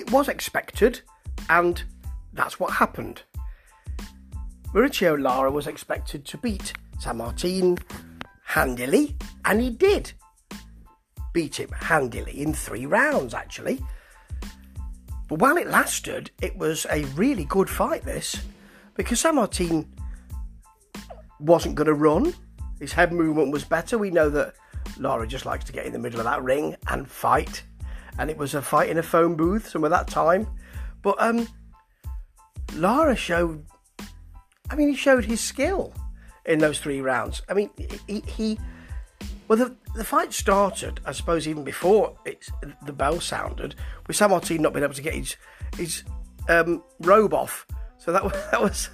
it was expected, and that's what happened. Mauricio Lara was expected to beat Sanmartin handily, and he did beat him handily in three rounds, actually. But while it lasted, it was a really good fight, this, because Sanmartin wasn't going to run. His head movement was better. We know that Lara just likes to get in the middle of that ring and fight. And it was a fight in a phone booth some of that time. But um, Lara showed, I mean, he showed his skill in those three rounds. I mean, he, he well, the, the fight started, I suppose, even before it's, the bell sounded, with Sanmartin not being able to get his his um, robe off. So that, that was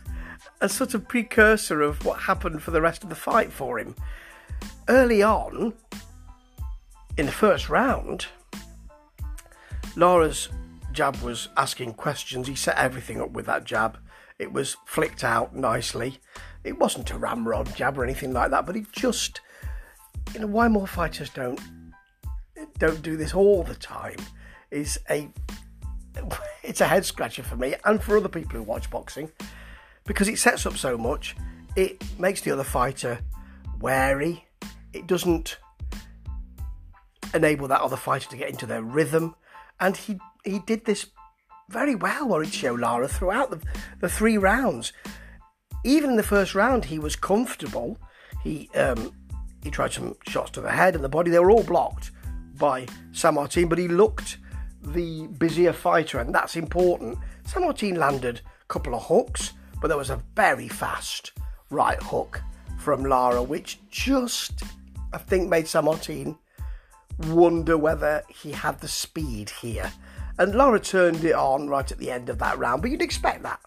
a sort of precursor of what happened for the rest of the fight for him. Early on, in the first round, Lara's jab was asking questions. He set everything up with that jab. It was flicked out nicely. It wasn't a ramrod jab or anything like that, but it just, you know, why more fighters don't don't do this all the time is a it's a head scratcher for me and for other people who watch boxing because it sets up so much. It makes the other fighter wary. It doesn't enable that other fighter to get into their rhythm, and he he did this very well, Mauricio Lara, throughout the, the three rounds. Even in the first round, he was comfortable. He um, he tried some shots to the head and the body. They were all blocked by Sanmartin, but he looked the busier fighter, and that's important. Sanmartin landed a couple of hooks, but there was a very fast right hook from Lara, which just, I think, made Sammartine wonder whether he had the speed here. And Lara turned it on right at the end of that round, but you'd expect that.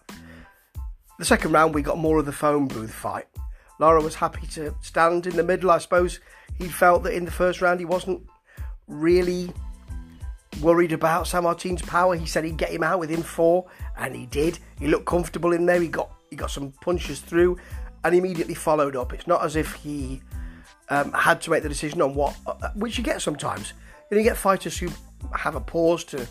The second round, we got more of the phone booth fight. Lara was happy to stand in the middle. I suppose he felt that in the first round he wasn't really worried about Sanmartin's power. He said he'd get him out within four, and he did. He looked comfortable in there. He got he got some punches through, and immediately followed up. It's not as if he um, had to make the decision on what, uh, which you get sometimes. You, know, you get fighters who have a pause to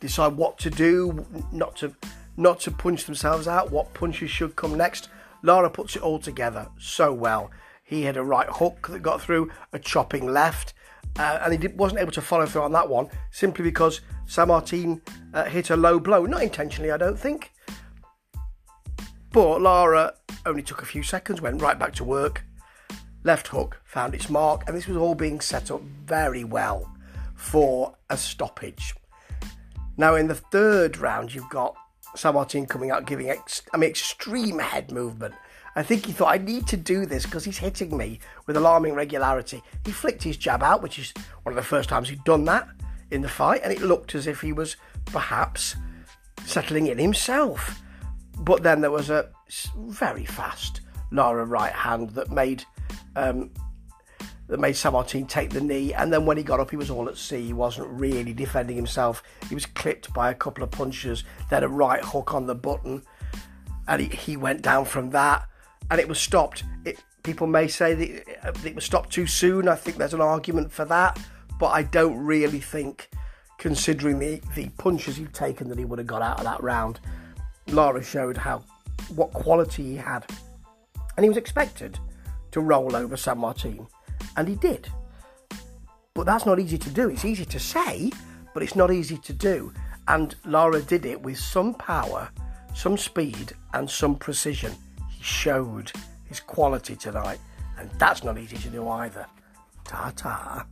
decide what to do, not to not to punch themselves out, what punches should come next. Lara puts it all together so well. He had a right hook that got through, a chopping left, uh, and he wasn't able to follow through on that one simply because Sanmartin uh, hit a low blow. Not intentionally, I don't think. But Lara only took a few seconds, went right back to work. Left hook found its mark, and this was all being set up very well for a stoppage. Now, in the third round, you've got Sanmartin coming out giving ex- I mean, extreme head movement. I think he thought, I need to do this because he's hitting me with alarming regularity. He flicked his jab out, which is one of the first times he'd done that in the fight, and it looked as if he was perhaps settling in himself. But then there was a very fast Lara right hand that made um, that made Sanmartin take the knee. And then when he got up, he was all at sea. He wasn't really defending himself. He was clipped by a couple of punches. Then a right hook on the button, and he, he went down from that. And it was stopped. It, people may say that it was stopped too soon. I think there's an argument for that, but I don't really think, considering the, the punches he'd taken, that he would have got out of that round. Lara showed how what quality he had, and he was expected to roll over Sanmartin, and he did. But that's not easy to do. It's easy to say, but it's not easy to do. And Lara did it with some power, some speed, and some precision. He showed his quality tonight, and that's not easy to do either. Ta ta.